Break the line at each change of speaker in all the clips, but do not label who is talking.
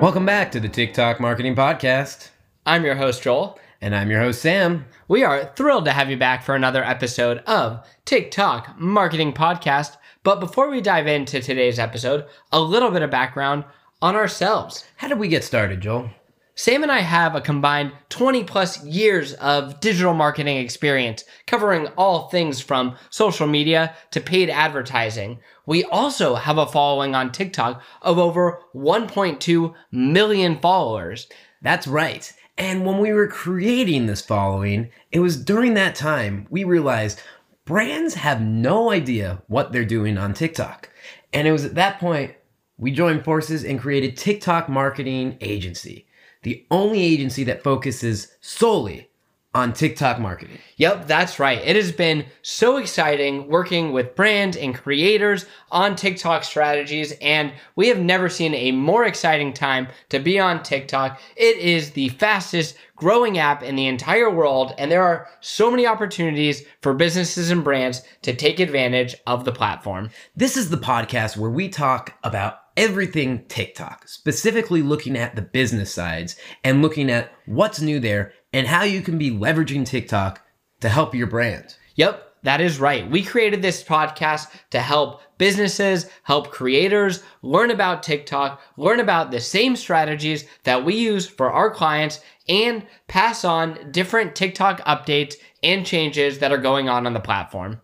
Welcome back to the TikTok Marketing Podcast.
I'm your host, Joel.
And I'm your host, Sam.
We are thrilled to have you back for another episode of TikTok Marketing Podcast. But before we dive into today's episode, a little bit of background on ourselves.
How did we get started, Joel?
Sam and I have a combined 20 plus years of digital marketing experience, covering all things from social media to paid advertising. We also have a following on TikTok of over 1.2 million followers.
That's right. And when we were creating this following, it was during that time we realized brands have no idea what they're doing on TikTok. And it was at that point we joined forces and created TikTok Marketing Agency the only agency that focuses solely on TikTok marketing.
Yep, that's right. It has been so exciting working with brands and creators on TikTok strategies, and we have never seen a more exciting time to be on TikTok. It is the fastest growing app in the entire world, and there are so many opportunities for businesses and brands to take advantage of the platform.
This is the podcast where we talk about everything TikTok, specifically looking at the business sides and looking at what's new there and how you can be leveraging TikTok to help your brand.
Yep, that is right. We created this podcast to help businesses, help creators learn about TikTok, learn about the same strategies that we use for our clients, and pass on different TikTok updates and changes that are going on on the platform.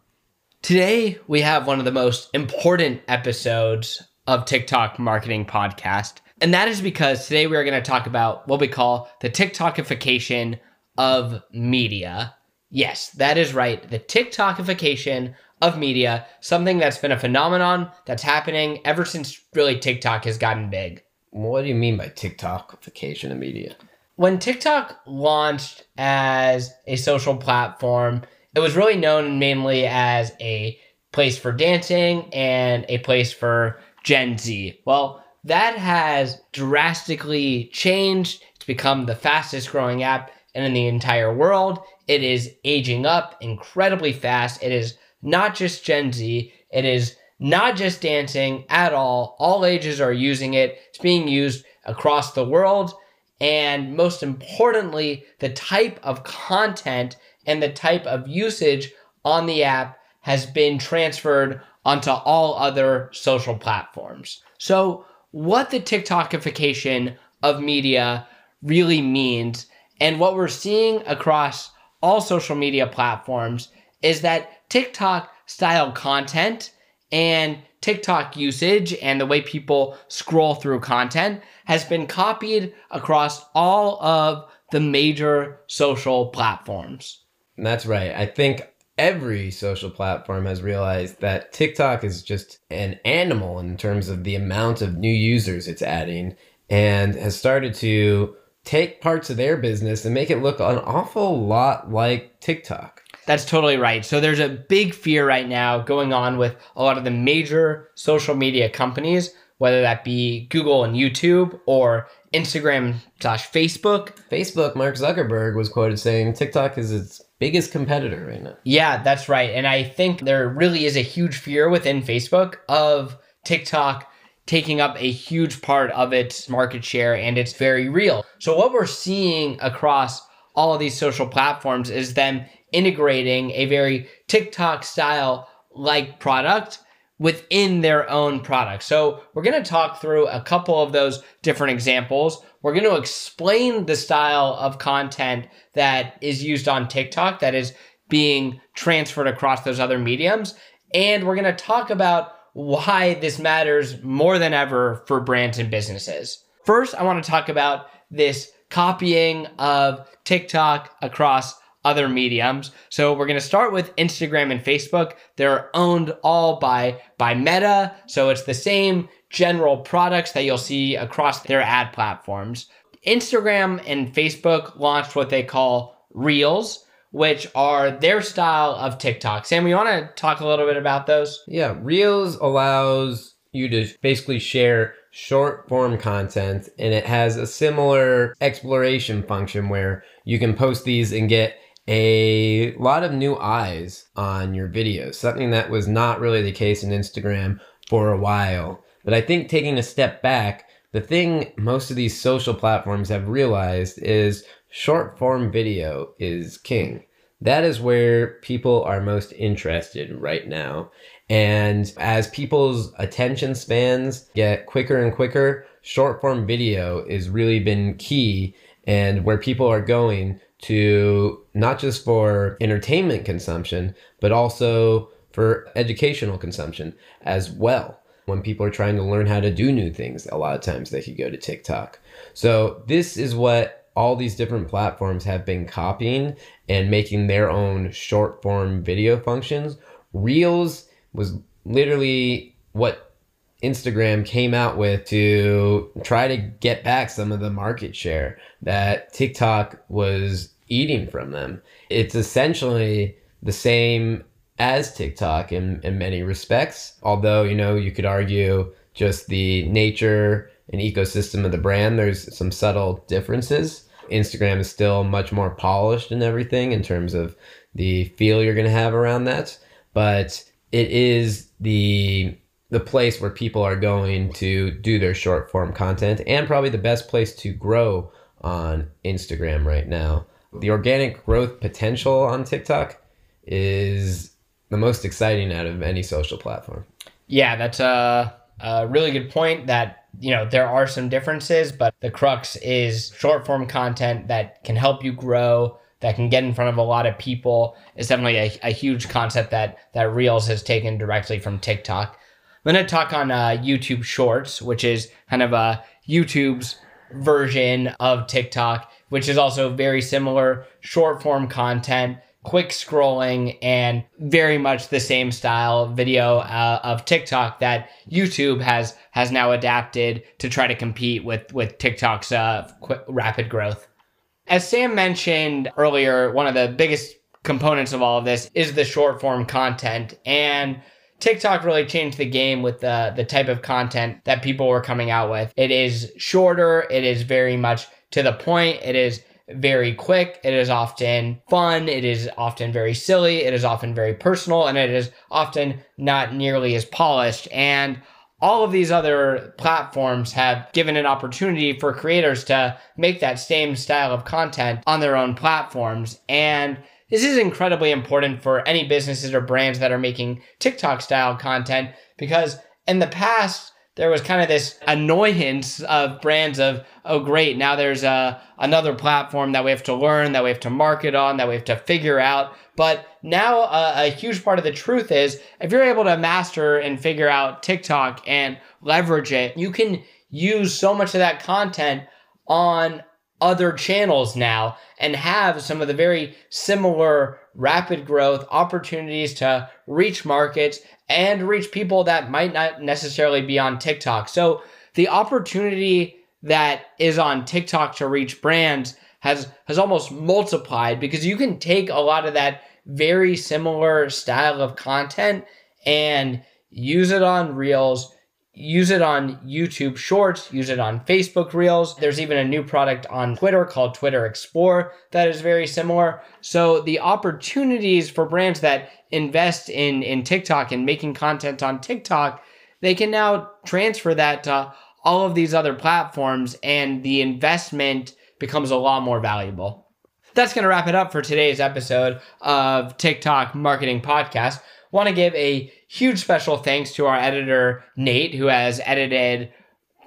Today, we have one of the most important episodes of TikTok Marketing Podcast. And that is because today we are going to talk about what we call the TikTokification of media. Yes, that is right. The TikTokification of media, something that's been a phenomenon that's happening ever since really TikTok has gotten big.
What do you mean by TikTokification of media?
When TikTok launched as a social platform, it was really known mainly as a place for dancing and a place for Gen Z. Well, that has drastically changed. It's become the fastest growing app in the entire world. It is aging up incredibly fast. It is not just Gen Z, it is not just dancing at all. All ages are using it. It's being used across the world. And most importantly, the type of content and the type of usage on the app has been transferred onto all other social platforms. So, what the TikTokification of media really means, and what we're seeing across all social media platforms, is that TikTok style content and TikTok usage and the way people scroll through content has been copied across all of the major social platforms.
That's right. I think every social platform has realized that TikTok is just an animal in terms of the amount of new users it's adding and has started to take parts of their business and make it look an awful lot like TikTok.
That's totally right. So there's a big fear right now going on with a lot of the major social media companies, whether that be Google and YouTube or Instagram slash Facebook.
Facebook, Mark Zuckerberg was quoted saying TikTok is its biggest competitor right now.
Yeah, that's right. And I think there really is a huge fear within Facebook of TikTok taking up a huge part of its market share and it's very real. So what we're seeing across all of these social platforms is them integrating a very TikTok style like product within their own product. So we're going to talk through a couple of those different examples. We're going to explain the style of content that is used on TikTok that is being transferred across those other mediums. And we're going to talk about why this matters more than ever for brands and businesses. First, I want to talk about this copying of TikTok across other mediums. So we're going to start with Instagram and Facebook. They're owned all by by Meta, so it's the same general products that you'll see across their ad platforms. Instagram and Facebook launched what they call Reels, which are their style of TikTok. Sam, you want to talk a little bit about those?
Yeah, Reels allows you to basically share short form content and it has a similar exploration function where you can post these and get a lot of new eyes on your videos, something that was not really the case in Instagram for a while. But I think taking a step back, the thing most of these social platforms have realized is short form video is king. That is where people are most interested right now. And as people's attention spans get quicker and quicker, short form video has really been key and where people are going to not just for entertainment consumption, but also for educational consumption as well. When people are trying to learn how to do new things, a lot of times they could go to TikTok. So, this is what all these different platforms have been copying and making their own short form video functions. Reels was literally what Instagram came out with to try to get back some of the market share that TikTok was eating from them. It's essentially the same as TikTok in, in many respects, although, you know, you could argue just the nature and ecosystem of the brand, there's some subtle differences. Instagram is still much more polished and everything in terms of the feel you're going to have around that, but it is the the place where people are going to do their short form content and probably the best place to grow on Instagram right now. The organic growth potential on TikTok is the most exciting out of any social platform.
Yeah, that's a, a really good point that, you know, there are some differences, but the crux is short form content that can help you grow, that can get in front of a lot of people. It's definitely a, a huge concept that, that Reels has taken directly from TikTok. I'm going to talk on uh, YouTube Shorts, which is kind of a YouTube's version of TikTok, which is also very similar short form content quick scrolling and very much the same style video uh, of TikTok that YouTube has has now adapted to try to compete with with TikTok's uh, quick, rapid growth. As Sam mentioned earlier, one of the biggest components of all of this is the short form content and TikTok really changed the game with the the type of content that people were coming out with. It is shorter, it is very much to the point, it is very quick. It is often fun. It is often very silly. It is often very personal and it is often not nearly as polished. And all of these other platforms have given an opportunity for creators to make that same style of content on their own platforms. And this is incredibly important for any businesses or brands that are making TikTok style content because in the past, there was kind of this annoyance of brands of oh great now there's a another platform that we have to learn that we have to market on that we have to figure out. But now uh, a huge part of the truth is if you're able to master and figure out TikTok and leverage it you can use so much of that content on other channels now and have some of the very similar rapid growth opportunities to reach markets and reach people that might not necessarily be on TikTok. So the opportunity that is on TikTok to reach brands has has almost multiplied because you can take a lot of that very similar style of content and use it on Reels, use it on YouTube Shorts, use it on Facebook Reels. There's even a new product on Twitter called Twitter Explore that is very similar. So the opportunities for brands that invest in in TikTok and making content on TikTok, they can now transfer that to all of these other platforms and the investment becomes a lot more valuable. That's going to wrap it up for today's episode of TikTok Marketing Podcast. Want to give a huge special thanks to our editor, Nate, who has edited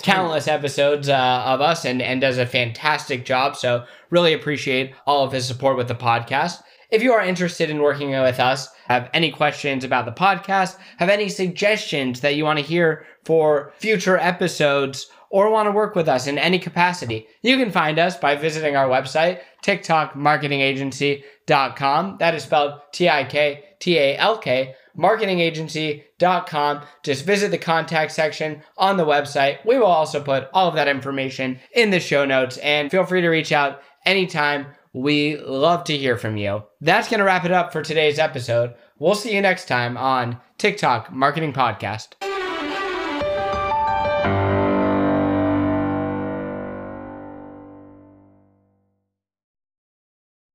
countless episodes uh, of us and, and does a fantastic job. So, really appreciate all of his support with the podcast. If you are interested in working with us, have any questions about the podcast, have any suggestions that you want to hear for future episodes, or want to work with us in any capacity, you can find us by visiting our website, tiktalkmarketingagency.com. That is spelled T I K T A L K, marketingagency.com. Just visit the contact section on the website. We will also put all of that information in the show notes and feel free to reach out anytime. We love to hear from you. That's going to wrap it up for today's episode. We'll see you next time on TikTok Marketing Podcast.